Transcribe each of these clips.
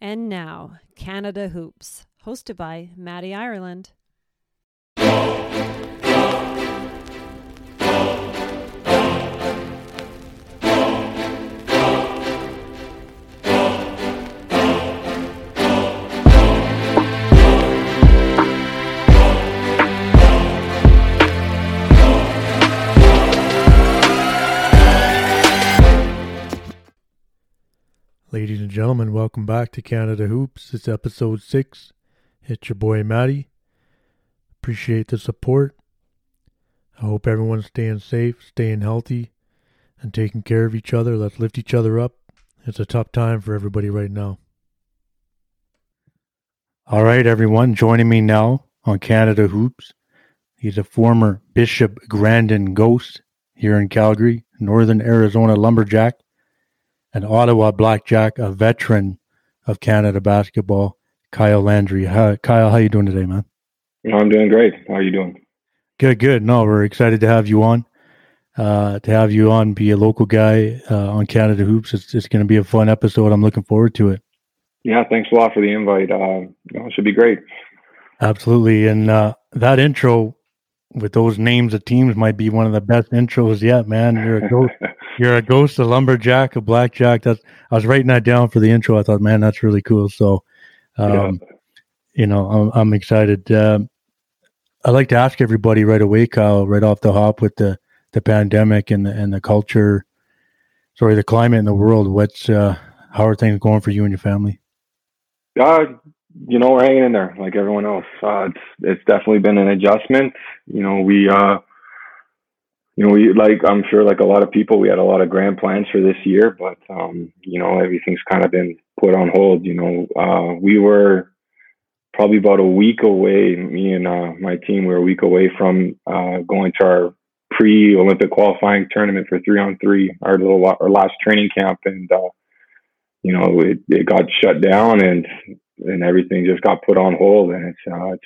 And now, Canada Hoops, hosted by Maddie Ireland. Ladies and gentlemen, welcome back to Canada Hoops. It's episode six. It's your boy Matty. Appreciate the support. I hope everyone's staying safe, staying healthy, and taking care of each other. Let's lift each other up. It's a tough time for everybody right now. All right, everyone, joining me now on Canada Hoops. He's a former Bishop Grandin Ghost here in Calgary, Northern Arizona Lumberjack an Ottawa Blackjack, a veteran of Canada basketball, Kyle Landry. Hi, Kyle, how you doing today, man? I'm doing great. How are you doing? Good, good. No, we're excited to have you on. Uh, to have you on, be a local guy uh, on Canada Hoops. It's, it's going to be a fun episode. I'm looking forward to it. Yeah, thanks a lot for the invite. Uh, it should be great. Absolutely. And uh, that intro with those names of teams might be one of the best intros yet, man. You're a ghost, you're a ghost, a lumberjack, a blackjack. That's I was writing that down for the intro. I thought, man, that's really cool. So, um, yeah. you know, I'm, I'm excited. Um, I like to ask everybody right away, Kyle, right off the hop with the the pandemic and the and the culture, sorry, the climate in the world. What's uh, how are things going for you and your family? Uh, you know, we're hanging in there like everyone else. Uh, it's it's definitely been an adjustment. You know, we uh, you know, we like I'm sure like a lot of people, we had a lot of grand plans for this year, but um, you know, everything's kind of been put on hold. You know, uh, we were probably about a week away. Me and uh, my team were a week away from uh, going to our pre-Olympic qualifying tournament for three on three, our little our last training camp, and uh, you know, it, it got shut down and and everything just got put on hold. And it's, uh, it's,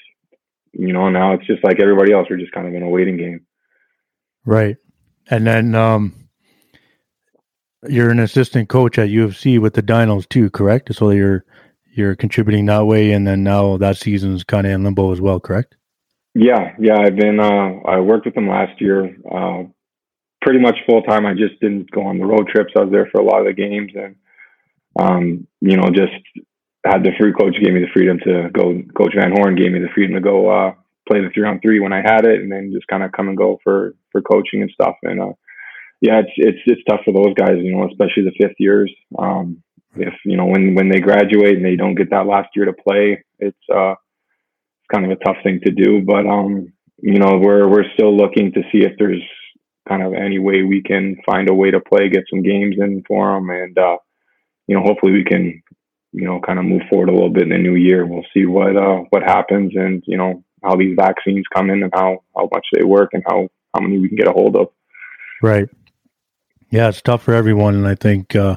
you know, now it's just like everybody else. We're just kind of in a waiting game. Right. And then, um, you're an assistant coach at U of C with the Dinos too, correct? So you're you're contributing that way, and then now that season's kind of in limbo as well, correct? Yeah, yeah. I've been uh, I worked with them last year, uh, pretty much full time. I just didn't go on the road trips. I was there for a lot of the games, and um, you know, just had the free coach gave me the freedom to go. Coach Van Horn gave me the freedom to go uh, play the three on three when I had it, and then just kind of come and go for for coaching and stuff. And uh, yeah, it's it's it's tough for those guys, you know, especially the fifth years. Um, if you know when when they graduate and they don't get that last year to play, it's uh, it's kind of a tough thing to do. But um, you know, we're we're still looking to see if there's kind of any way we can find a way to play, get some games in for them, and uh, you know, hopefully we can you know, kind of move forward a little bit in the new year. We'll see what uh, what happens, and you know how these vaccines come in and how how much they work and how how many we can get a hold of. Right. Yeah, it's tough for everyone, and I think uh,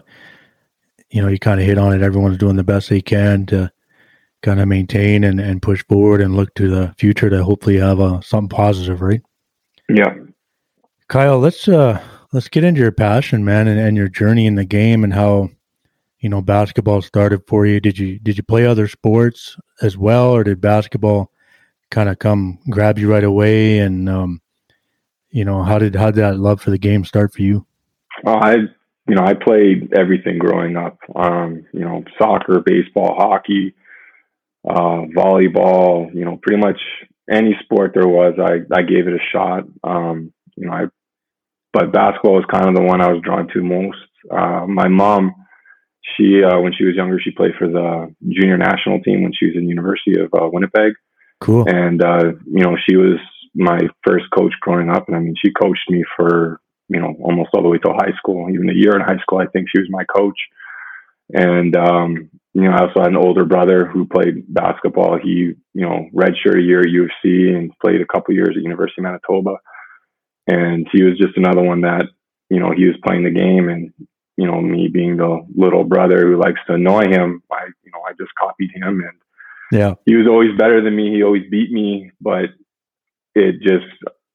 you know you kind of hit on it. Everyone's doing the best they can to kind of maintain and, and push forward and look to the future to hopefully have uh, something positive, right? Yeah. Kyle, let's uh let's get into your passion, man, and, and your journey in the game and how you know basketball started for you did you did you play other sports as well or did basketball kind of come grab you right away and um, you know how did how did that love for the game start for you? Uh, i you know i played everything growing up. Um, you know soccer baseball hockey uh, volleyball you know pretty much any sport there was i i gave it a shot. Um, you know i but basketball was kind of the one i was drawn to most. Uh, my mom she uh, when she was younger she played for the junior national team when she was in University of uh, Winnipeg. Cool. And uh, you know she was my first coach growing up, and I mean she coached me for you know almost all the way till high school. Even a year in high school, I think she was my coach. And um, you know I also had an older brother who played basketball. He you know redshirt a year at U of C and played a couple years at University of Manitoba. And he was just another one that you know he was playing the game and you know, me being the little brother who likes to annoy him, I, you know, I just copied him and yeah, he was always better than me. He always beat me, but it just,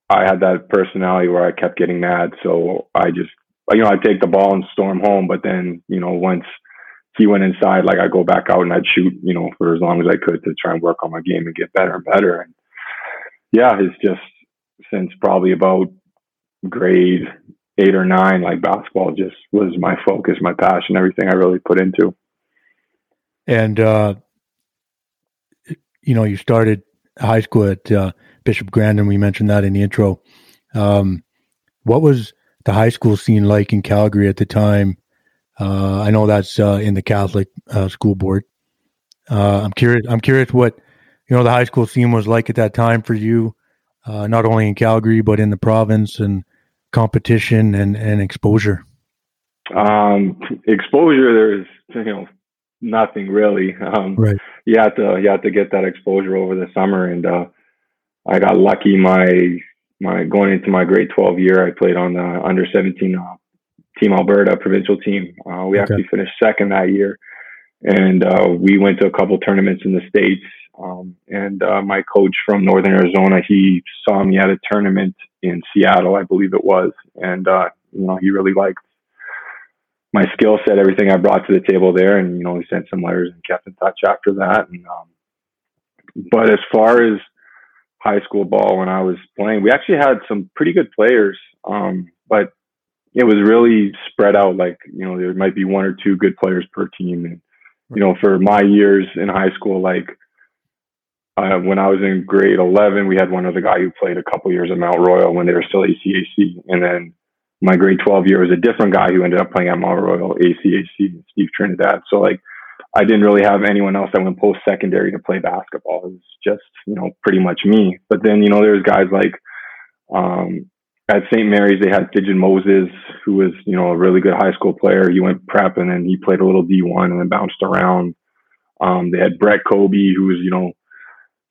I had that personality where I kept getting mad. So I just, you know, I'd take the ball and storm home. But then, you know, once he went inside, like I go back out and I'd shoot, you know, for as long as I could to try and work on my game and get better and better. And yeah, it's just since probably about grade eight or nine, like basketball just was my focus, my passion, everything I really put into. And uh, you know, you started high school at uh, Bishop Grandin. We mentioned that in the intro. Um, what was the high school scene like in Calgary at the time? Uh, I know that's uh, in the Catholic uh, school board. Uh, I'm curious. I'm curious what you know the high school scene was like at that time for you, uh, not only in Calgary but in the province and competition and and exposure. Um, exposure, there's you know nothing really. Um, right. You have to you have to get that exposure over the summer, and uh, I got lucky. My my going into my grade 12 year, I played on the under 17 uh, Team Alberta provincial team. Uh, we okay. actually finished second that year, and uh, we went to a couple tournaments in the states. Um, and uh, my coach from Northern Arizona, he saw me at a tournament in Seattle, I believe it was, and uh, you know he really liked my skill set, everything I brought to the table there, and you know we sent some letters and kept in touch after that. And um, but as far as high school ball when I was playing, we actually had some pretty good players, um, but it was really spread out. Like you know there might be one or two good players per team, and you know for my years in high school, like. Uh, when I was in grade 11, we had one other guy who played a couple years at Mount Royal when they were still ACAC. And then my grade 12 year was a different guy who ended up playing at Mount Royal ACAC, Steve Trinidad. So like, I didn't really have anyone else that went post secondary to play basketball. It was just, you know, pretty much me. But then, you know, there's guys like, um, at St. Mary's, they had Pigeon Moses, who was, you know, a really good high school player. He went prep and then he played a little D1 and then bounced around. Um, they had Brett Kobe, who was, you know,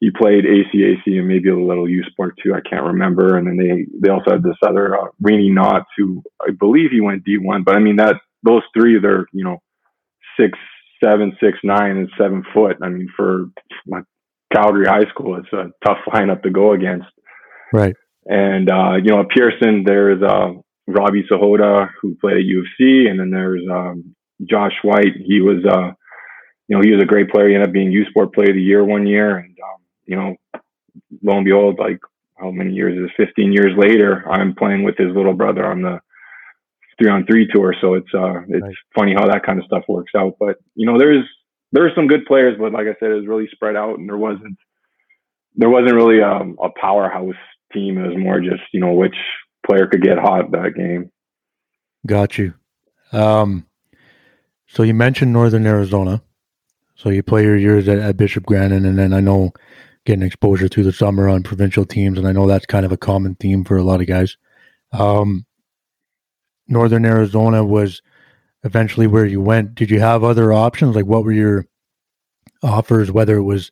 he played ACAC and maybe a little U Sport too. I can't remember. And then they they also had this other uh, Rainy Knotts, who I believe he went D1. But I mean that those three, they're you know six, seven, six, nine, and seven foot. I mean for my Calgary High School, it's a tough lineup to go against. Right. And uh, you know at Pearson, there's uh, Robbie Sahota who played at U of C, and then there's um, Josh White. He was uh, you know he was a great player. He ended up being U Sport Player of the Year one year, and um, you know, lo and behold, like how many years is it? 15 years later, I'm playing with his little brother on the three on three tour. So it's, uh, it's funny how that kind of stuff works out. But, you know, there's, there are some good players, but like I said, it was really spread out and there wasn't, there wasn't really um, a powerhouse team. It was more just, you know, which player could get hot that game. Got you. Um, so you mentioned Northern Arizona. So you play your years at, at Bishop Grandin, and then I know getting exposure through the summer on provincial teams, and I know that's kind of a common theme for a lot of guys. Um, Northern Arizona was eventually where you went. Did you have other options? Like, what were your offers? Whether it was,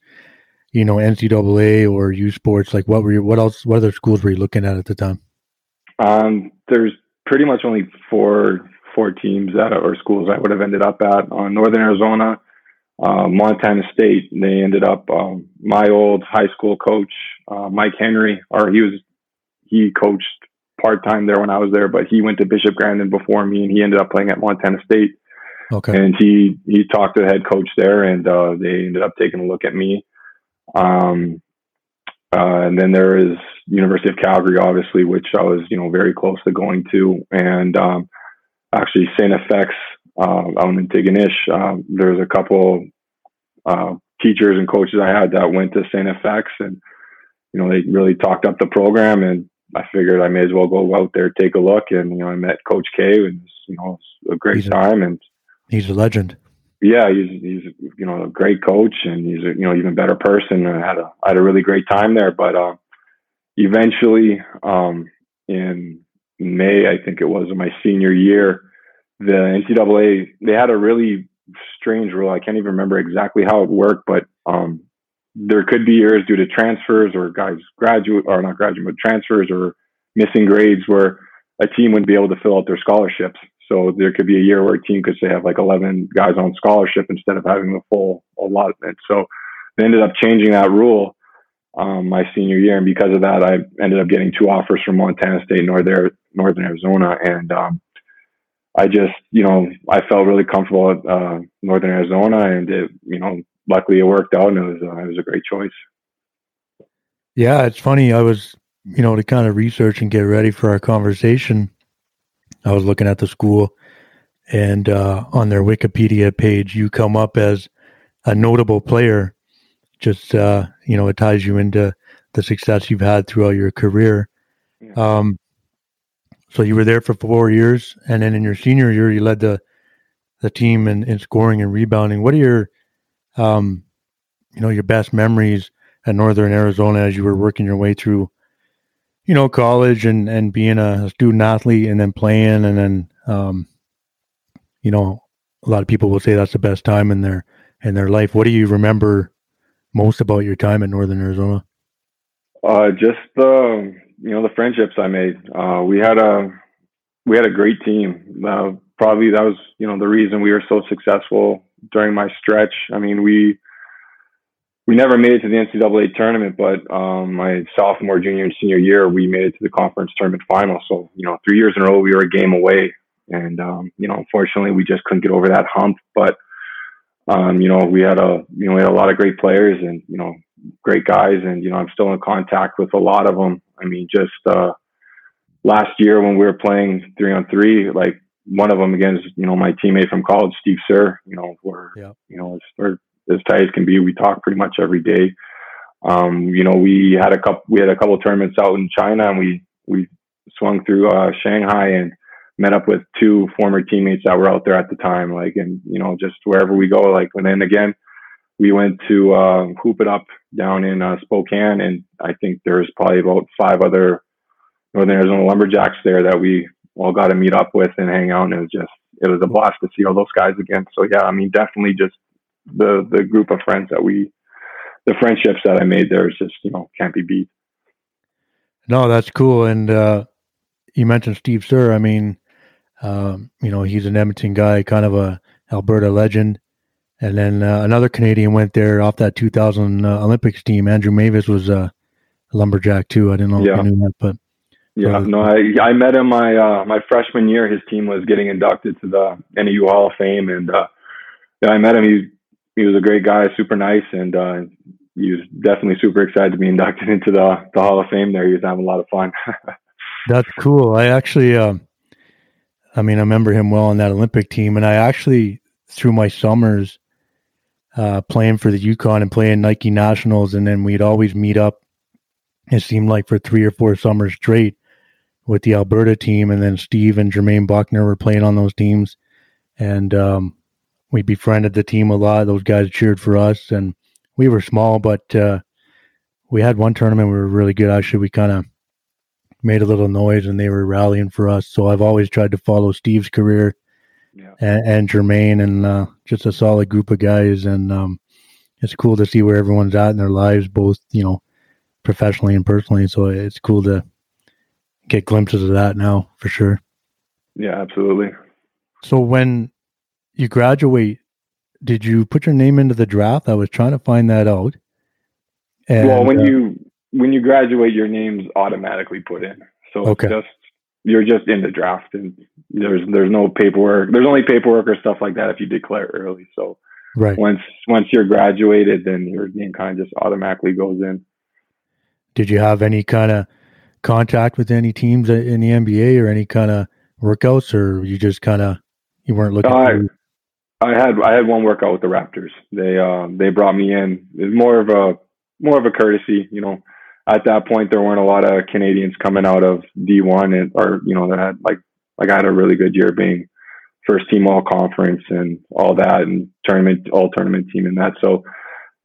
you know, NCAA or U Sports, like what were your what else? What other schools were you looking at at the time? Um, there's pretty much only four four teams that or schools I would have ended up at. On Northern Arizona, uh, Montana State. They ended up um, my old high school coach, uh, Mike Henry, or he was he coached part time there when I was there, but he went to Bishop Grandin before me, and he ended up playing at Montana State. Okay. And he he talked to the head coach there, and uh, they ended up taking a look at me. Um, uh, and then there is University of Calgary, obviously, which I was you know very close to going to, and um, actually Saint uh, out in Antigonish. Um, there's a couple uh, teachers and coaches I had that went to St. FX and, you know, they really talked up the program and I figured I may as well go out there, take a look. And, you know, I met Coach K and, you know, it was a great he's time. A, and he's a legend. Yeah, he's, he's, you know, a great coach and he's a, you know, even better person. I had a, I had a really great time there, but, uh, eventually, um, in May, I think it was my senior year, the NCAA they had a really strange rule. I can't even remember exactly how it worked, but um, there could be years due to transfers or guys graduate or not graduate, but transfers or missing grades where a team wouldn't be able to fill out their scholarships. So there could be a year where a team could say have like 11 guys on scholarship instead of having the full allotment. So they ended up changing that rule um, my senior year, and because of that, I ended up getting two offers from Montana State, Northern Northern Arizona, and um, I just, you know, I felt really comfortable at uh, Northern Arizona, and it, you know, luckily it worked out, and it was uh, it was a great choice. Yeah, it's funny. I was, you know, to kind of research and get ready for our conversation. I was looking at the school, and uh, on their Wikipedia page, you come up as a notable player. Just uh, you know, it ties you into the success you've had throughout your career. Yeah. Um, so you were there for four years, and then in your senior year, you led the the team in, in scoring and rebounding. What are your, um, you know, your best memories at Northern Arizona as you were working your way through, you know, college and and being a student athlete, and then playing, and then, um, you know, a lot of people will say that's the best time in their in their life. What do you remember most about your time at Northern Arizona? Uh, just the you know the friendships I made. Uh, we had a we had a great team. Uh, probably that was you know the reason we were so successful during my stretch. I mean we we never made it to the NCAA tournament, but um, my sophomore, junior, and senior year, we made it to the conference tournament final. So you know three years in a row we were a game away, and um, you know unfortunately we just couldn't get over that hump. But um, you know we had a you know we had a lot of great players, and you know great guys, and you know I'm still in contact with a lot of them. I mean, just uh, last year when we were playing three on three, like one of them against you know my teammate from college, Steve Sir. You know, we're yeah. you know as, as tight as can be. We talk pretty much every day. Um, you know, we had a couple we had a couple tournaments out in China, and we we swung through uh, Shanghai and met up with two former teammates that were out there at the time. Like, and you know, just wherever we go, like, and then again we went to uh, hoop it up down in uh, Spokane, and I think there's probably about five other Northern Arizona lumberjacks there that we all got to meet up with and hang out. And it was just it was a blast to see all those guys again. So yeah, I mean, definitely just the the group of friends that we, the friendships that I made there is just you know can't be beat. No, that's cool. And uh, you mentioned Steve Sir. I mean, um, you know, he's an Edmonton guy, kind of a Alberta legend. And then uh, another Canadian went there off that 2000 uh, Olympics team. Andrew Mavis was uh, a lumberjack too. I didn't know yeah. if you knew that, but yeah, no, I I met him my uh, my freshman year. His team was getting inducted to the NAU Hall of Fame, and uh, yeah, I met him. He he was a great guy, super nice, and uh, he was definitely super excited to be inducted into the the Hall of Fame. There, he was having a lot of fun. That's cool. I actually, um, I mean, I remember him well on that Olympic team, and I actually through my summers uh, playing for the Yukon and playing Nike Nationals, and then we'd always meet up. It seemed like for three or four summers straight with the Alberta team, and then Steve and Jermaine Buckner were playing on those teams, and um, we befriended the team a lot. Those guys cheered for us, and we were small, but uh, we had one tournament we were really good. Actually, we kind of made a little noise, and they were rallying for us. So I've always tried to follow Steve's career. And, and Jermaine, and uh, just a solid group of guys. And um, it's cool to see where everyone's at in their lives, both you know, professionally and personally. So it's cool to get glimpses of that now for sure. Yeah, absolutely. So when you graduate, did you put your name into the draft? I was trying to find that out. And, well, when uh, you when you graduate, your name's automatically put in. So okay. just you're just in the draft and there's there's no paperwork there's only paperwork or stuff like that if you declare early. So right. once once you're graduated then your name kind of just automatically goes in. Did you have any kind of contact with any teams in the nba or any kind of workouts or you just kind of you weren't looking uh, I, I had i had one workout with the raptors. They um they brought me in. It's more of a more of a courtesy you know at that point there weren't a lot of Canadians coming out of D1 and or you know that had like like I had a really good year being first team all conference and all that and tournament all tournament team and that. So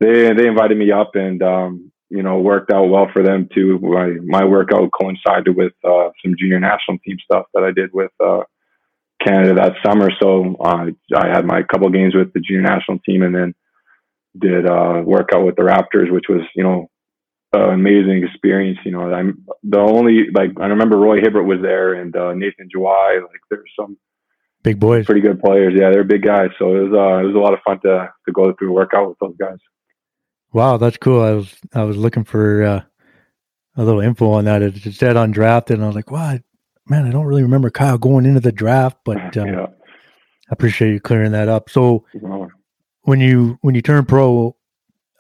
they they invited me up and um, you know worked out well for them too. My my workout coincided with uh, some junior national team stuff that I did with uh, Canada that summer. So uh, I had my couple games with the junior national team and then did uh, workout with the Raptors which was you know uh, amazing experience. You know, I'm the only like I remember Roy Hibbert was there and uh, Nathan Jawai. Like there's some big boys, pretty good players. Yeah, they're big guys. So it was uh, it was a lot of fun to to go through workout with those guys. Wow, that's cool. I was I was looking for uh, a little info on that. It said undrafted, and I was like, "What? man, I don't really remember Kyle going into the draft, but um, yeah. I appreciate you clearing that up. So when you when you turn pro,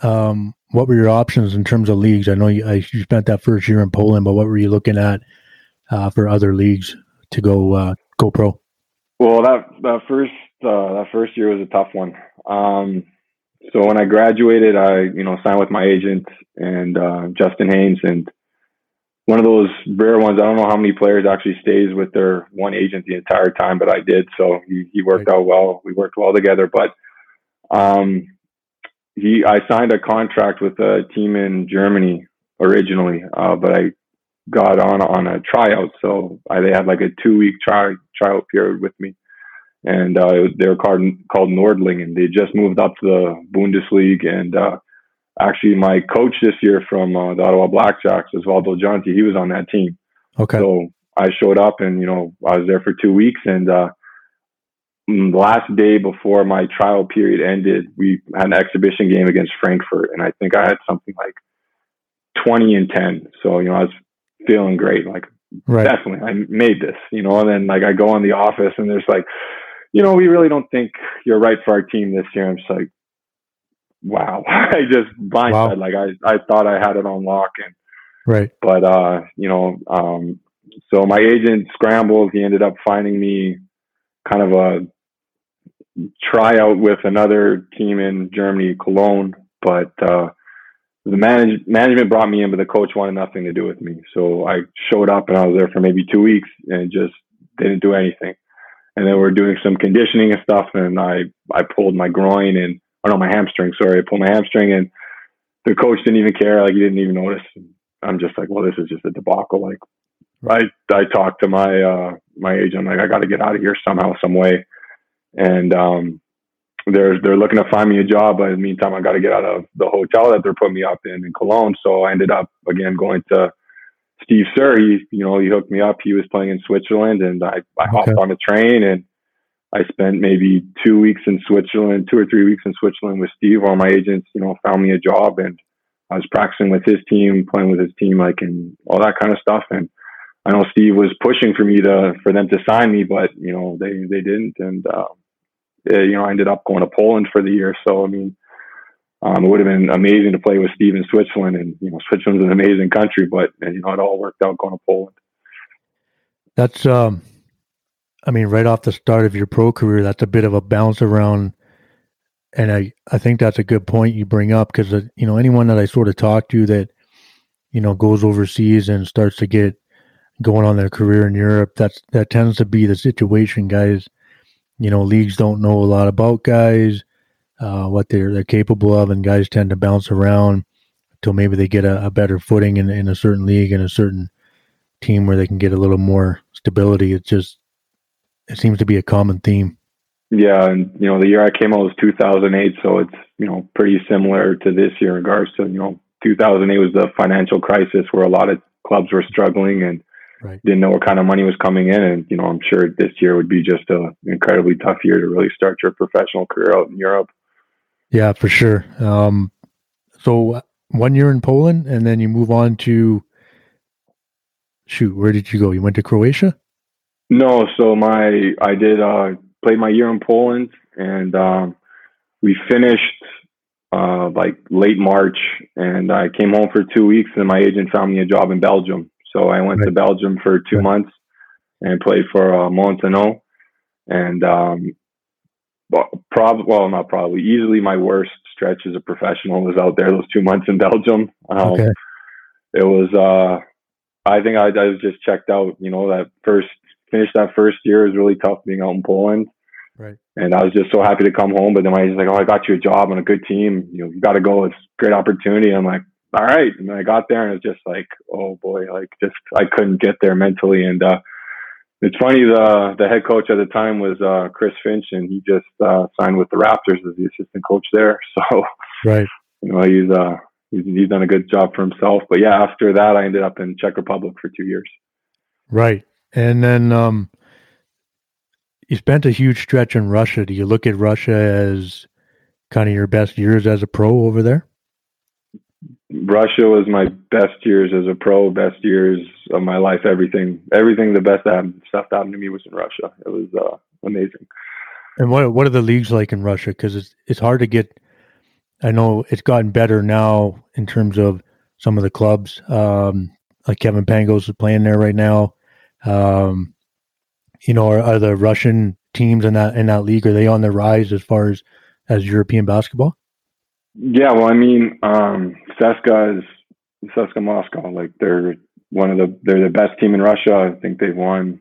um, what were your options in terms of leagues? I know you, I, you spent that first year in Poland, but what were you looking at uh, for other leagues to go uh, go pro? Well, that that first uh, that first year was a tough one. Um, so when I graduated, I you know signed with my agent and uh, Justin Haynes, and one of those rare ones. I don't know how many players actually stays with their one agent the entire time, but I did. So he, he worked right. out well. We worked well together. But um, he, I signed a contract with a team in Germany originally, uh, but I got on on a tryout. So I, they had like a two week try tryout period with me, and uh, they were called called Nordlingen. They just moved up to the Bundesliga, and uh, actually my coach this year from uh, the Ottawa Blackjacks, Osvaldo Jeanty, he was on that team. Okay. So I showed up, and you know I was there for two weeks, and uh, the last day before my trial period ended, we had an exhibition game against Frankfurt, and I think I had something like twenty and ten. So you know I was feeling great, like right. definitely I made this, you know. And then like I go in the office, and there's like, you know, we really don't think you're right for our team this year. I'm just like, wow, I just blindsided. Wow. Like I, I thought I had it on lock and right. But uh, you know, um, so my agent scrambled. He ended up finding me kind of a tryout with another team in Germany, Cologne. But uh, the manage- management brought me in, but the coach wanted nothing to do with me. So I showed up and I was there for maybe two weeks and just didn't do anything. And then we're doing some conditioning and stuff, and I I pulled my groin and or no, my hamstring. Sorry, I pulled my hamstring, and the coach didn't even care. Like he didn't even notice. I'm just like, well, this is just a debacle. Like I I talked to my uh my agent. I'm like, I got to get out of here somehow, some way. And um, they're they're looking to find me a job, but in the meantime, I got to get out of the hotel that they're putting me up in in Cologne. So I ended up again going to Steve Sir. He you know he hooked me up. He was playing in Switzerland, and I I hopped okay. on a train and I spent maybe two weeks in Switzerland, two or three weeks in Switzerland with Steve while my agents, you know, found me a job and I was practicing with his team, playing with his team, like, and all that kind of stuff. And I know Steve was pushing for me to, for them to sign me, but, you know, they, they didn't. And, uh, you know, I ended up going to Poland for the year. So, I mean, um, it would have been amazing to play with Steve in Switzerland and, you know, Switzerland's an amazing country, but, and, you know, it all worked out going to Poland. That's, um, I mean, right off the start of your pro career, that's a bit of a bounce around. And I, I think that's a good point you bring up because, uh, you know, anyone that I sort of talk to that, you know, goes overseas and starts to get going on their career in Europe, that's, that tends to be the situation, guys. You know, leagues don't know a lot about guys, uh, what they're, they're capable of, and guys tend to bounce around until maybe they get a, a better footing in, in a certain league and a certain team where they can get a little more stability. It's just, it seems to be a common theme. Yeah, and you know the year I came out was 2008, so it's you know pretty similar to this year in regards to you know 2008 was the financial crisis where a lot of clubs were struggling and right. didn't know what kind of money was coming in, and you know I'm sure this year would be just an incredibly tough year to really start your professional career out in Europe. Yeah, for sure. Um, so one year in Poland, and then you move on to shoot. Where did you go? You went to Croatia. No, so my I did uh played my year in Poland and um we finished uh like late March and I came home for two weeks and my agent found me a job in Belgium. So I went right. to Belgium for two right. months and played for uh and um probably well not probably easily my worst stretch as a professional was out there those two months in Belgium. Um, okay. It was uh I think I, I was just checked out. You know, that first finished that first year. It was really tough being out in Poland. Right. And I was just so happy to come home. But then I was like, oh, I got you a job on a good team. You know, you got to go. It's a great opportunity. I'm like, all right. And I got there and it was just like, oh boy, like just, I couldn't get there mentally. And, uh, it's funny, the, the head coach at the time was, uh, Chris Finch and he just, uh, signed with the Raptors as the assistant coach there. So, right. You know, he's, uh, he's, he's done a good job for himself. But yeah, after that, I ended up in Czech Republic for two years. Right. And then um, you spent a huge stretch in Russia. Do you look at Russia as kind of your best years as a pro over there? Russia was my best years as a pro, best years of my life. Everything, everything, the best that happened, stuff that happened to me was in Russia. It was uh, amazing. And what what are the leagues like in Russia? Because it's it's hard to get. I know it's gotten better now in terms of some of the clubs. Um, like Kevin Pangos is playing there right now. Um, you know, are, are the Russian teams in that in that league are they on the rise as far as as European basketball? Yeah, well, I mean, um, CSKA is CSKA Moscow. Like they're one of the they're the best team in Russia. I think they've won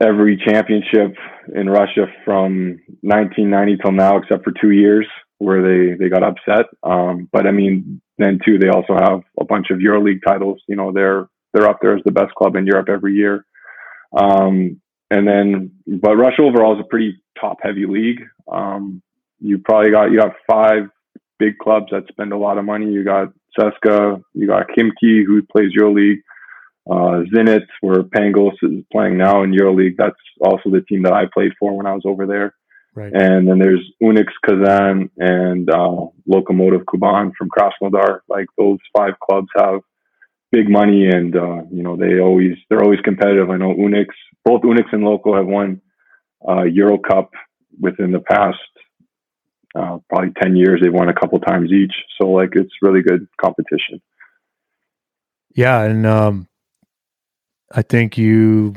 every championship in Russia from 1990 till now, except for two years where they they got upset. Um, but I mean, then too, they also have a bunch of EuroLeague titles. You know, they're they're up there as the best club in Europe every year. Um, and then, but Russia overall is a pretty top heavy league. Um, you probably got you got five big clubs that spend a lot of money. You got CSKA, you got Khimki who plays EuroLeague, uh, Zenit where Pangos is playing now in EuroLeague. That's also the team that I played for when I was over there. Right. And then there's UNICS Kazan and uh, Lokomotiv Kuban from Krasnodar. Like those five clubs have big money, and uh, you know they always they're always competitive. I know UNICS, both UNICS and Loco have won uh, Euro Cup within the past uh, probably 10 years. They've won a couple times each. So, like, it's really good competition. Yeah. And um, I think you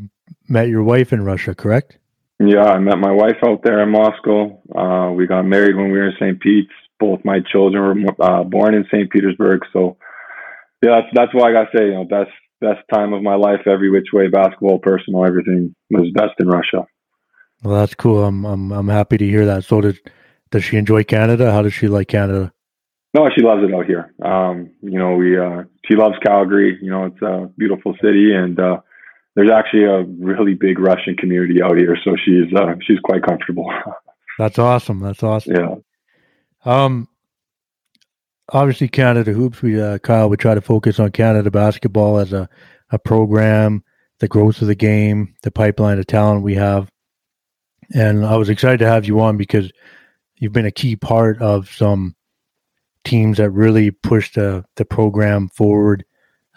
met your wife in Russia, correct? Yeah. I met my wife out there in Moscow. Uh, we got married when we were in St. Pete's. Both my children were uh, born in St. Petersburg. So, yeah, that's, that's why I got to say, you know, best, best time of my life, every which way, basketball, personal, everything was best in Russia. Well, that's cool. I'm, I'm, I'm happy to hear that. So did, does she enjoy Canada? How does she like Canada? No, she loves it out here. Um, you know, we uh, she loves Calgary. You know, it's a beautiful city, and uh, there's actually a really big Russian community out here, so she's uh, she's quite comfortable. That's awesome. That's awesome. Yeah. Um. Obviously, Canada hoops. We uh, Kyle, we try to focus on Canada basketball as a a program, the growth of the game, the pipeline of talent we have, and I was excited to have you on because you've been a key part of some teams that really pushed the, the program forward.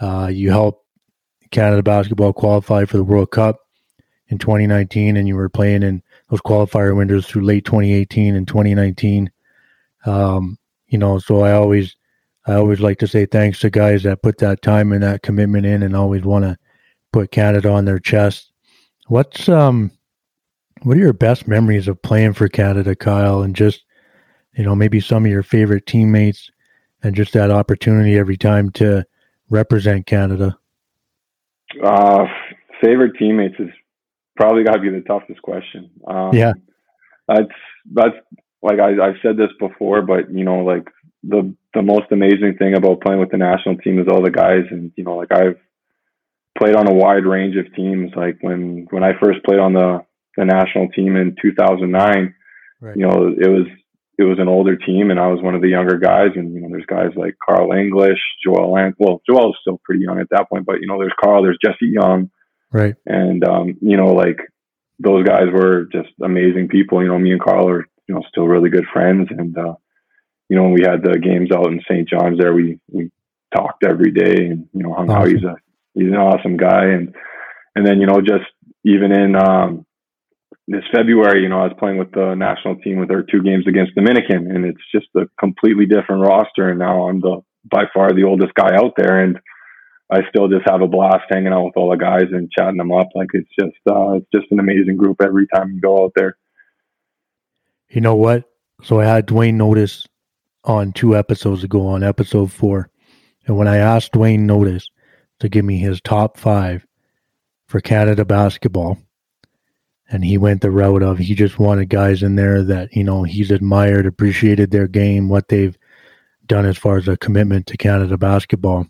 Uh, you helped Canada basketball qualify for the World Cup in 2019, and you were playing in those qualifier windows through late 2018 and 2019. Um, you know, so I always, I always like to say thanks to guys that put that time and that commitment in, and always want to put Canada on their chest. What's um, what are your best memories of playing for Canada, Kyle, and just you know maybe some of your favorite teammates and just that opportunity every time to represent Canada? Uh, favorite teammates is probably got to be the toughest question. Um, yeah, that's that's like I, I've said this before, but you know, like the the most amazing thing about playing with the national team is all the guys, and you know, like I've played on a wide range of teams. Like when when I first played on the the national team in 2009, right. you know, it was it was an older team, and I was one of the younger guys. And you know, there's guys like Carl English, Joel Ant. Well, Joel was still pretty young at that point, but you know, there's Carl, there's Jesse Young, right? And um, you know, like those guys were just amazing people. You know, me and Carl are you know still really good friends, and uh, you know, when we had the games out in St. John's, there we we talked every day, and you know, hung awesome. out. He's a he's an awesome guy, and and then you know, just even in um, this February, you know, I was playing with the national team with our two games against Dominican, and it's just a completely different roster. And now I'm the by far the oldest guy out there, and I still just have a blast hanging out with all the guys and chatting them up. Like it's just uh, it's just an amazing group every time you go out there. You know what? So I had Duane Notice on two episodes ago on episode four, and when I asked Duane Notice to give me his top five for Canada basketball and he went the route of he just wanted guys in there that you know he's admired, appreciated their game, what they've done as far as a commitment to Canada basketball.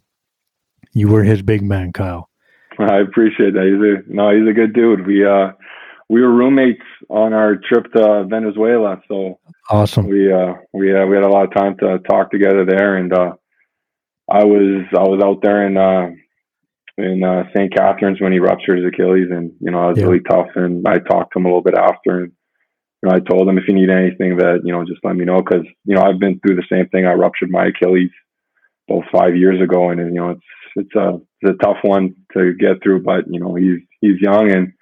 You were his big man, Kyle. I appreciate that. He's a no, he's a good dude. We uh we were roommates on our trip to Venezuela, so awesome. We uh we uh, we had a lot of time to talk together there, and uh I was I was out there in uh in uh, St. Catharines when he ruptured his Achilles, and you know I was yeah. really tough. And I talked to him a little bit after, and you know I told him if you need anything, that you know just let me know because you know I've been through the same thing. I ruptured my Achilles both five years ago, and you know it's it's a it's a tough one to get through. But you know he's he's young and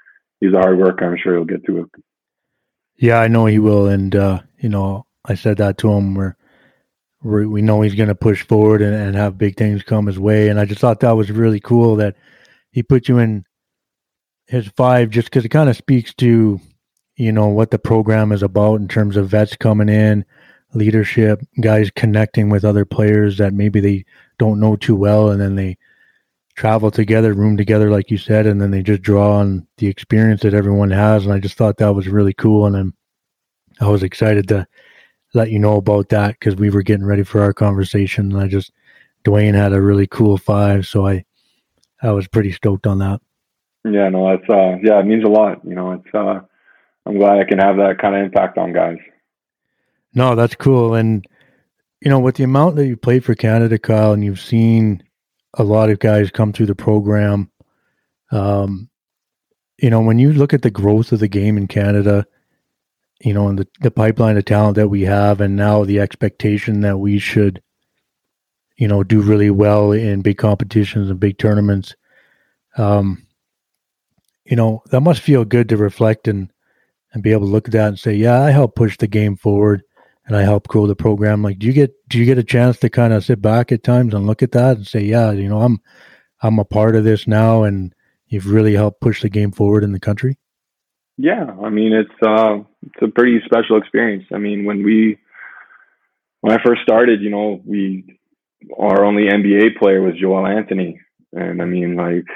he's a hard worker. I'm sure he'll get through it. Yeah, I know he will, and uh, you know I said that to him. Where we know he's going to push forward and, and have big things come his way, and I just thought that was really cool that he put you in his five just because it kind of speaks to you know what the program is about in terms of vets coming in leadership guys connecting with other players that maybe they don't know too well and then they travel together room together like you said and then they just draw on the experience that everyone has. And i just thought that was really cool and I'm, i was excited to let you know about that because we were getting ready for our conversation and i just dwayne had a really cool five so i i was pretty stoked on that yeah no that's uh yeah it means a lot you know it's uh I'm glad I can have that kind of impact on guys. No, that's cool. And you know, with the amount that you played for Canada, Kyle, and you've seen a lot of guys come through the program, um, you know, when you look at the growth of the game in Canada, you know, and the, the pipeline of talent that we have, and now the expectation that we should, you know, do really well in big competitions and big tournaments, um, you know, that must feel good to reflect and and be able to look at that and say, yeah, I helped push the game forward and I helped grow the program. Like, do you get do you get a chance to kind of sit back at times and look at that and say, yeah, you know, I'm I'm a part of this now, and you've really helped push the game forward in the country. Yeah, I mean, it's uh, it's a pretty special experience. I mean, when we when I first started, you know, we our only NBA player was Joel Anthony, and I mean, like,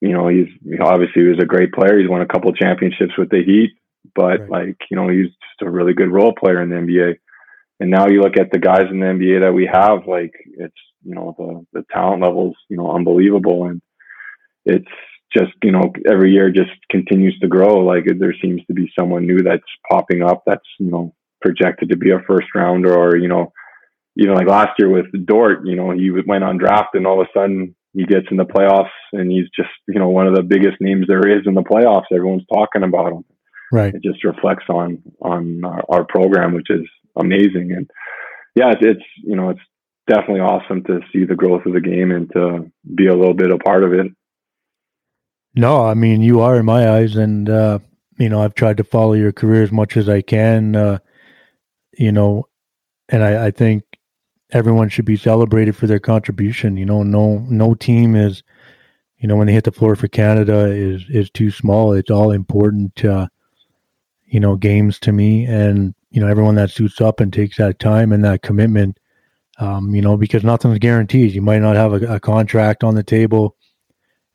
you know, he's obviously he was a great player. He's won a couple championships with the Heat but right. like you know he's just a really good role player in the NBA. And now you look at the guys in the NBA that we have, like it's you know the the talent levels you know unbelievable, and it's just you know every year just continues to grow. Like there seems to be someone new that's popping up that's you know projected to be a first rounder, or you know even like last year with Dort, you know he went on draft and all of a sudden he gets in the playoffs and he's just you know one of the biggest names there is in the playoffs. Everyone's talking about him. Right. It just reflects on on our, our program, which is amazing. And yeah, it's, it's you know it's definitely awesome to see the growth of the game and to be a little bit a part of it. No, I mean you are in my eyes, and uh, you know I've tried to follow your career as much as I can. Uh, you know, and I, I think everyone should be celebrated for their contribution. You know, no no team is, you know, when they hit the floor for Canada is is too small. It's all important. Uh, you know, games to me. And, you know, everyone that suits up and takes that time and that commitment, um, you know, because nothing's guaranteed. You might not have a, a, contract on the table,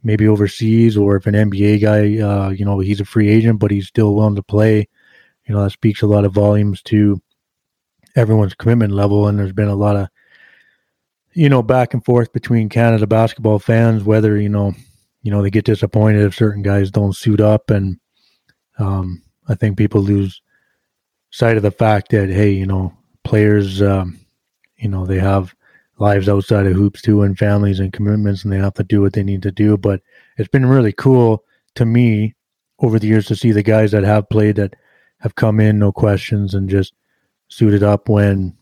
maybe overseas, or if an NBA guy, uh, you know, he's a free agent, but he's still willing to play. You know, that speaks a lot of volumes to everyone's commitment level. And there's been a lot of, you know, back and forth between Canada basketball fans, whether, you know, you know, they get disappointed if certain guys don't suit up and, um, I think people lose sight of the fact that hey, you know, players, um, you know, they have lives outside of hoops too, and families and commitments, and they have to do what they need to do. But it's been really cool to me over the years to see the guys that have played that have come in, no questions, and just suited up when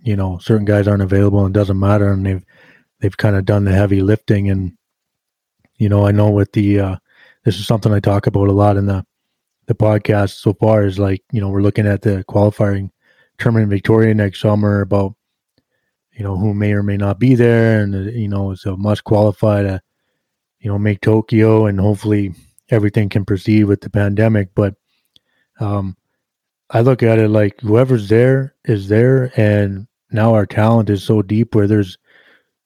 you know certain guys aren't available and doesn't matter, and they've they've kind of done the heavy lifting. And you know, I know with the uh, this is something I talk about a lot in the the podcast so far is like you know we're looking at the qualifying tournament in Victoria next summer about you know who may or may not be there, and uh, you know it's a must qualify to you know make Tokyo, and hopefully everything can proceed with the pandemic. But um, I look at it like whoever's there is there, and now our talent is so deep where there's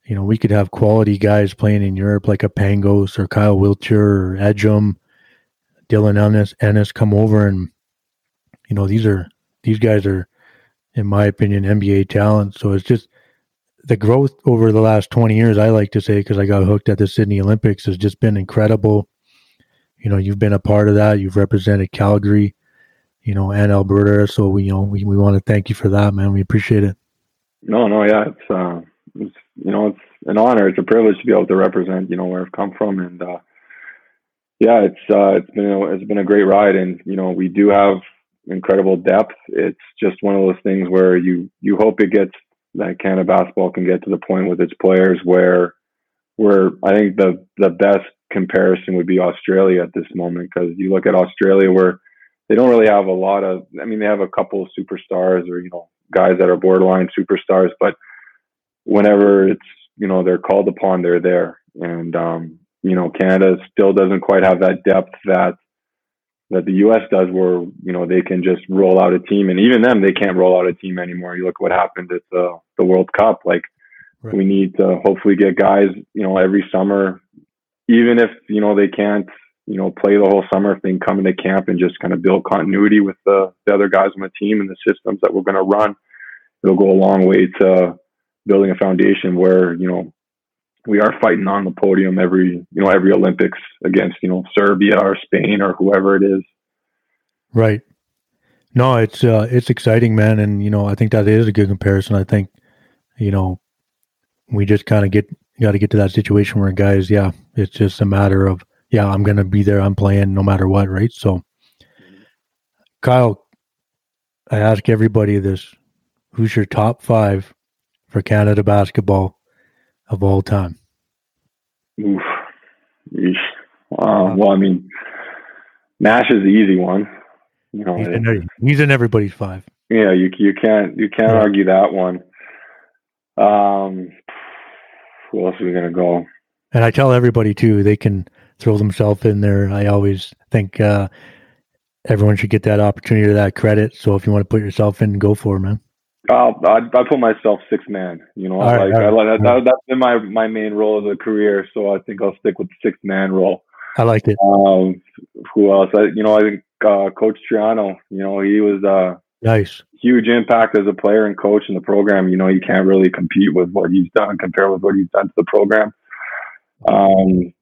you know we could have quality guys playing in Europe like a Pangos or Kyle Wiltjer or Edgem, Dylan Ennis, Ennis come over and you know these are these guys are in my opinion NBA talent so it's just the growth over the last 20 years I like to say because I got hooked at the Sydney Olympics has just been incredible. You know you've been a part of that. You've represented Calgary you know and Alberta. So we you know we, we want to thank you for that man. We appreciate it. No no yeah it's uh it's you know it's an honor. It's a privilege to be able to represent you know where I've come from. And uh yeah, it's uh, it's been a, it's been a great ride, and you know we do have incredible depth. It's just one of those things where you you hope it gets that Canada basketball can get to the point with its players where where I think the the best comparison would be Australia at this moment because you look at Australia where they don't really have a lot of I mean they have a couple of superstars or you know guys that are borderline superstars but whenever it's you know they're called upon they're there. And um, you know Canada still doesn't quite have that depth that that the US does where you know they can just roll out a team and even them they can't roll out a team anymore you look what happened at the the World Cup like right. we need to hopefully get guys you know every summer even if you know they can't you know play the whole summer if they can come into camp and just kind of build continuity with the, the other guys on the team and the systems that we're going to run it'll go a long way to building a foundation where you know we are fighting on the podium every you know every Olympics against you know Serbia or Spain or whoever it is. Right. No, it's uh, it's exciting, man, and you know I think that is a good comparison. I think you know we just kind of get got to get to that situation where guys, yeah, it's just a matter of yeah, I'm gonna be there, I'm playing no matter what, right? So, Kyle, I ask everybody this: Who's your top five for Canada basketball of all time? Oof. Uh, well, I mean, Nash is the easy one. You know, he's in, he's in everybody's five. Yeah, you you can't you can't yeah. argue that one. Um, who else are we gonna go? And I tell everybody too, they can throw themselves in there. I always think uh, everyone should get that opportunity or that credit. So if you want to put yourself in, go for it, man. Uh, I, I put myself six man. You know, right, like, right, I, that, that's been my my main role as a career. So I think I'll stick with the six man role. I like it. Um, who else? I, you know, I think uh, Coach Triano. You know, he was uh, nice, huge impact as a player and coach in the program. You know, you can't really compete with what he's done, compare with what he's done to the program. Um,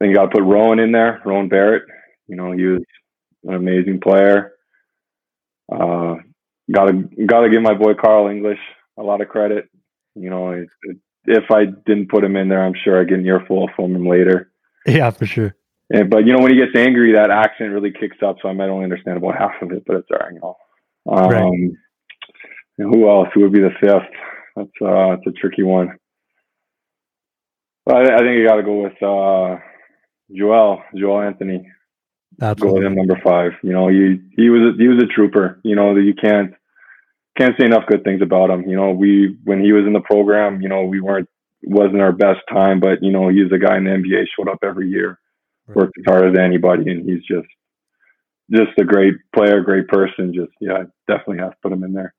then you got to put Rowan in there, Rowan Barrett. You know, he was an amazing player. Uh, gotta gotta give my boy Carl English a lot of credit. You know, it, it, if I didn't put him in there, I'm sure I get an earful from him later. Yeah, for sure. And, but you know, when he gets angry, that accent really kicks up. So I might only understand about half of it, but it's all right. You know. Um, right. Who else? Who would be the fifth? That's uh, that's a tricky one. I, I think you got to go with uh, Joel, Joel Anthony. Absolutely. Go with him number five. You know, he he was a, he was a trooper. You know, that you can't can't say enough good things about him. You know, we when he was in the program, you know, we weren't wasn't our best time, but you know, he's a guy in the NBA showed up every year, right. worked as hard as anybody, and he's just just a great player, great person. Just yeah, definitely have to put him in there.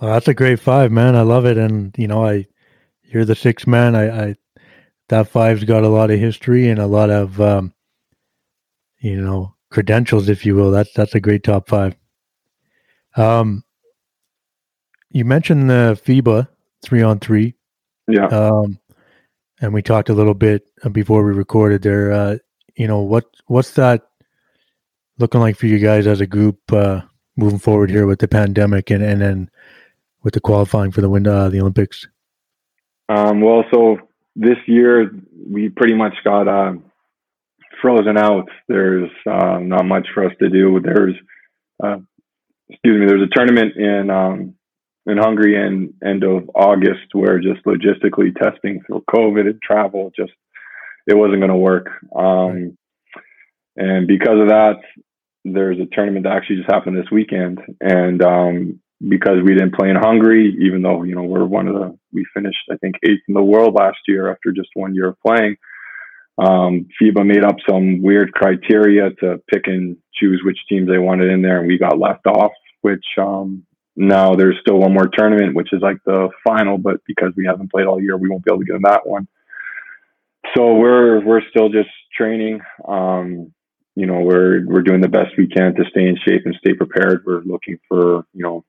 Well, that's a great five, man. I love it, and you know, I you're the sixth man. I, I that five's got a lot of history and a lot of um, you know credentials, if you will. That's that's a great top five. Um, you mentioned the FIBA three on three. Yeah. Um, and we talked a little bit before we recorded there. Uh, you know what what's that looking like for you guys as a group uh, moving forward here with the pandemic and and then with the qualifying for the win uh, the Olympics? Um, well, so this year we pretty much got uh, frozen out. There's uh, not much for us to do. There's, uh, excuse me, there's a tournament in um, in Hungary in end of August where just logistically testing for COVID and travel just it wasn't going to work. Um, and because of that, there's a tournament that actually just happened this weekend, and um, because we didn't play in Hungary, even though you know we're one of the we finished I think eighth in the world last year after just one year of playing. Um, FIBA made up some weird criteria to pick and choose which teams they wanted in there, and we got left off. Which um, now there's still one more tournament, which is like the final, but because we haven't played all year, we won't be able to get in that one. So we're we're still just training. Um, you know, we're we're doing the best we can to stay in shape and stay prepared. We're looking for you know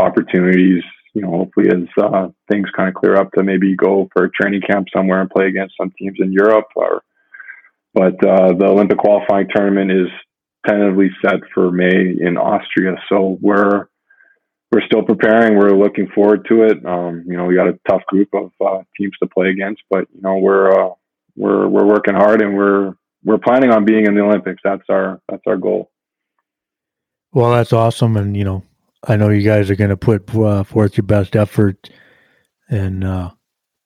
opportunities. You know, hopefully as uh, things kind of clear up to maybe go for a training camp somewhere and play against some teams in Europe or but uh, the Olympic qualifying tournament is tentatively set for May in Austria. So we're we're still preparing. We're looking forward to it. Um, you know, we got a tough group of uh, teams to play against, but you know, we're uh, we're we're working hard and we're we're planning on being in the Olympics. That's our that's our goal. Well, that's awesome, and you know, I know you guys are going to put uh, forth your best effort and uh,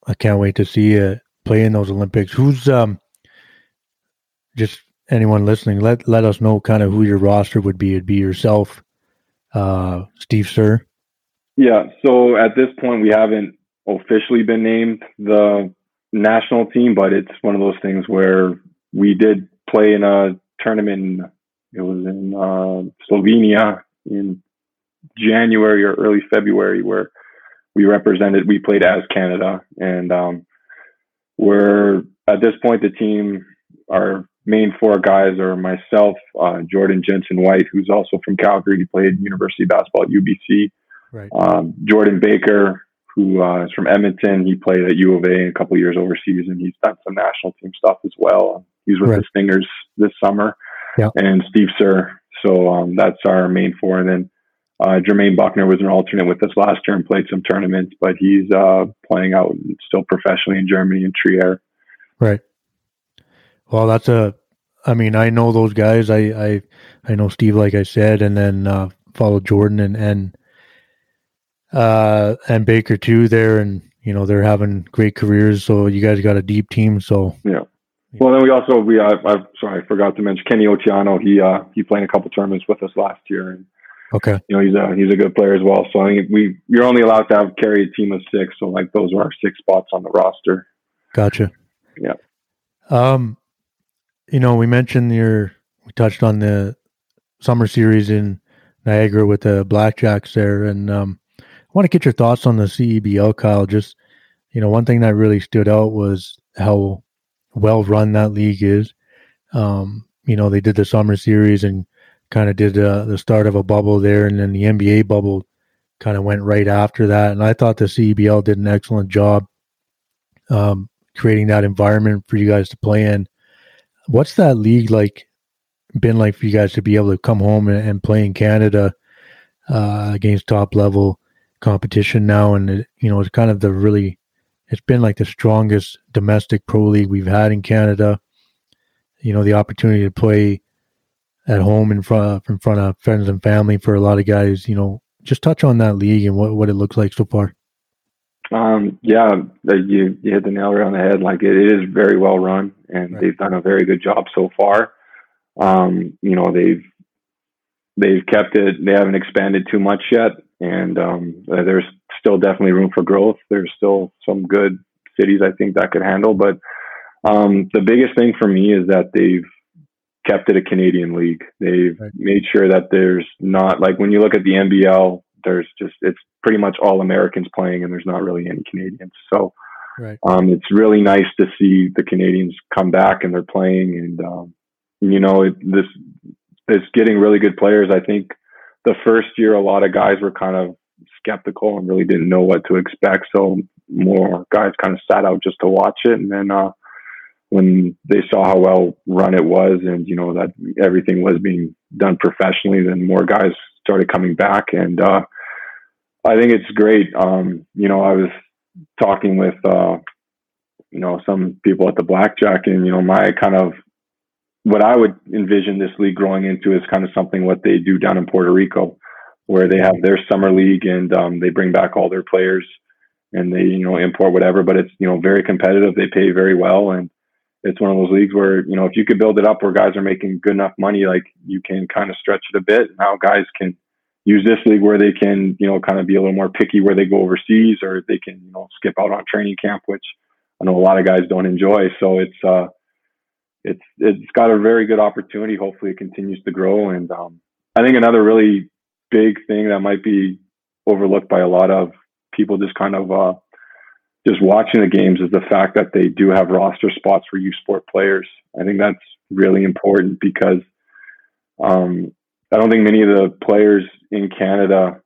I can't wait to see you play in those Olympics. Who's um, just anyone listening? Let let us know kind of who your roster would be. It'd be yourself, uh, Steve Sir. Yeah. So at this point, we haven't officially been named the national team, but it's one of those things where we did play in a tournament. It was in uh, Slovenia in January or early February where we represented, we played as Canada. And um, we're at this point, the team, our main four guys are myself, uh, Jordan Jensen-Whyte, who's also from Calgary. He played university basketball at UBC. Right. Um, Jordan Baker, who uh, is from Edmonton. He played at U of A a couple years overseas, and he's done some national team stuff as well. He's with right. the Stingers this summer. Yeah. And Steve Sir. So um, that's our main four. And then uh, Jermaine Buckner was an alternate with us last year and played some tournaments, but he's uh, playing out still professionally in Germany in Trier. Right. Well, that's a. I mean, I know those guys. I I I know Steve, like I said, and then uh, follow Jordan and and uh, and Baker too there, and you know they're having great careers. So you guys got a deep team. So yeah. Well, then we also we uh, I sorry I forgot to mention Kenny Otiano. He uh he played a couple tournaments with us last year, and okay, you know he's a he's a good player as well. So I think we you're only allowed to have carry a team of six. So like those are our six spots on the roster. Gotcha. Yeah. Um, you know we mentioned your we touched on the summer series in Niagara with the Blackjacks there, and um, I want to get your thoughts on the CEBL, Kyle. Just you know, one thing that really stood out was how well run that league is. Um, you know, they did the summer series and kind of did uh, the start of a bubble there, and then the NBA bubble kind of went right after that. And I thought the CEBL did an excellent job um, creating that environment for you guys to play in. What's that league like? Been like for you guys to be able to come home and, and play in Canada uh, against top level competition now, and it, you know it's kind of the really it's been like the strongest domestic pro league we've had in Canada. You know, the opportunity to play at home in front of, in front of friends and family for a lot of guys. You know, just touch on that league and what what it looks like so far. Um, yeah, you you hit the nail right on the head. Like it, it is very well run, and right. they've done a very good job so far. Um, you know, they've they've kept it. They haven't expanded too much yet and um, uh, there's still definitely room for growth. There's still some good cities I think that could handle, but um, the biggest thing for me is that they've kept it a Canadian league. They've right. made sure that there's not like when you look at the NBL, there's just it's pretty much all Americans playing, and there's not really any Canadians. So. Right. Um, it's really nice to see the Canadians come back and they're playing, and um, you know it, this is getting really good players. I think the first year, a lot of guys were kind of skeptical and really didn't know what to expect. So more guys kind of sat out just to watch it. And then, uh, when they saw how well run it was and, you know, that everything was being done professionally, then more guys started coming back. And, uh, I think it's great. Um, you know, I was talking with, uh, you know, some people at the blackjack and, you know, my kind of what I would envision this league growing into is kind of something what they do down in Puerto Rico, where they have their summer league and um, they bring back all their players and they you know import whatever, but it's you know very competitive. They pay very well and it's one of those leagues where you know if you could build it up where guys are making good enough money, like you can kind of stretch it a bit. Now guys can use this league where they can you know kind of be a little more picky where they go overseas or they can you know skip out on training camp, which I know a lot of guys don't enjoy. So it's uh it's it's got a very good opportunity. Hopefully, it continues to grow. And um, I think another really big thing that might be overlooked by a lot of people, just kind of uh, just watching the games, is the fact that they do have roster spots for U Sport players. I think that's really important because um, I don't think many of the players in Canada.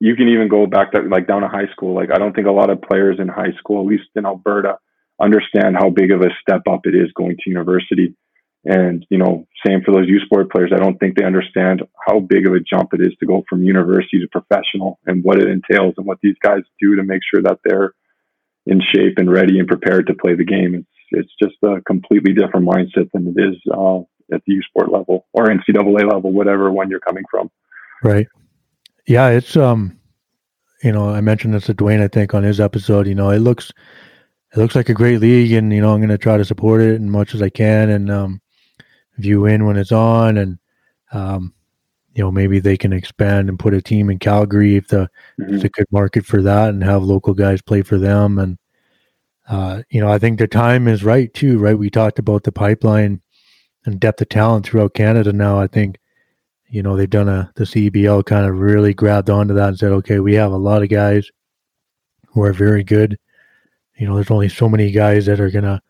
You can even go back to like down to high school. Like I don't think a lot of players in high school, at least in Alberta, understand how big of a step up it is going to university. And, you know, same for those U sport players. I don't think they understand how big of a jump it is to go from university to professional and what it entails and what these guys do to make sure that they're in shape and ready and prepared to play the game. It's, it's just a completely different mindset than it is uh, at the U sport level or NCAA level, whatever one you're coming from. Right. Yeah. It's, um, you know, I mentioned this to Duane, I think, on his episode. You know, it looks it looks like a great league, and you know, I'm going to try to support it as much as I can, and um, view in when it's on, and um, you know, maybe they can expand and put a team in Calgary if the mm-hmm. it's a good market for that, and have local guys play for them, and uh, you know, I think the time is right too. Right, we talked about the pipeline and depth of talent throughout Canada. Now, I think you know they've done a the CBL kind of really grabbed onto that and said, okay, we have a lot of guys who are very good. You know, there's only so many guys that are gonna,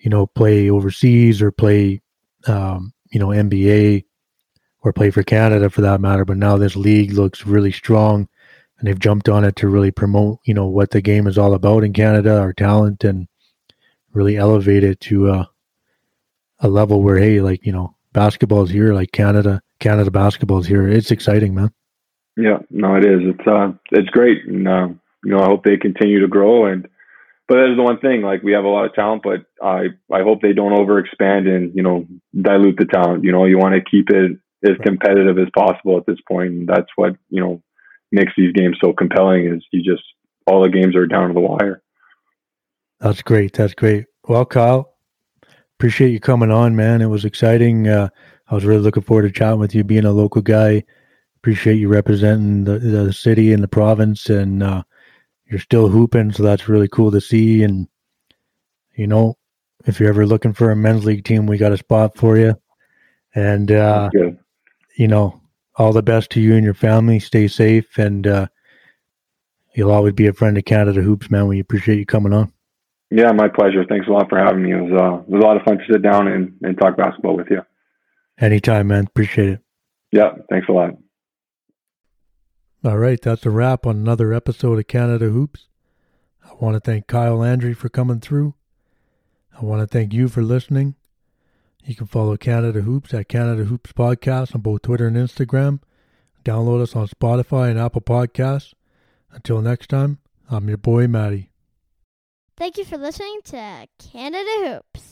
you know, play overseas or play, um, you know, NBA or play for Canada for that matter. But now this league looks really strong, and they've jumped on it to really promote, you know, what the game is all about in Canada, our talent, and really elevate it to a, a level where, hey, like you know, basketball is here, like Canada Canada basketball is here. It's exciting, man. Yeah, no, it is. It's uh, it's great, and uh, you know, I hope they continue to grow. And but that is the one thing. Like we have a lot of talent, but I I hope they don't overexpand and you know dilute the talent. You know, you want to keep it as competitive as possible at this point. And that's what you know makes these games so compelling. Is you just all the games are down to the wire. That's great. That's great. Well, Kyle, appreciate you coming on, man. It was exciting. Uh, I was really looking forward to chatting with you, being a local guy. Appreciate you representing the, the city and the province, and uh, you're still hooping, so that's really cool to see. And you know, if you're ever looking for a men's league team, we got a spot for you. And uh, you know, all the best to you and your family. Stay safe, and uh, you'll always be a friend of Canada Hoops, man. We appreciate you coming on. Yeah, my pleasure. Thanks a lot for having me. It was, uh, it was a lot of fun to sit down and, and talk basketball with you. Anytime, man. Appreciate it. Yeah, thanks a lot. All right, that's a wrap on another episode of Canada Hoops. I want to thank Kyle Landry for coming through. I want to thank you for listening. You can follow Canada Hoops at Canada Hoops Podcast on both Twitter and Instagram. Download us on Spotify and Apple Podcasts. Until next time, I'm your boy, Maddie. Thank you for listening to Canada Hoops.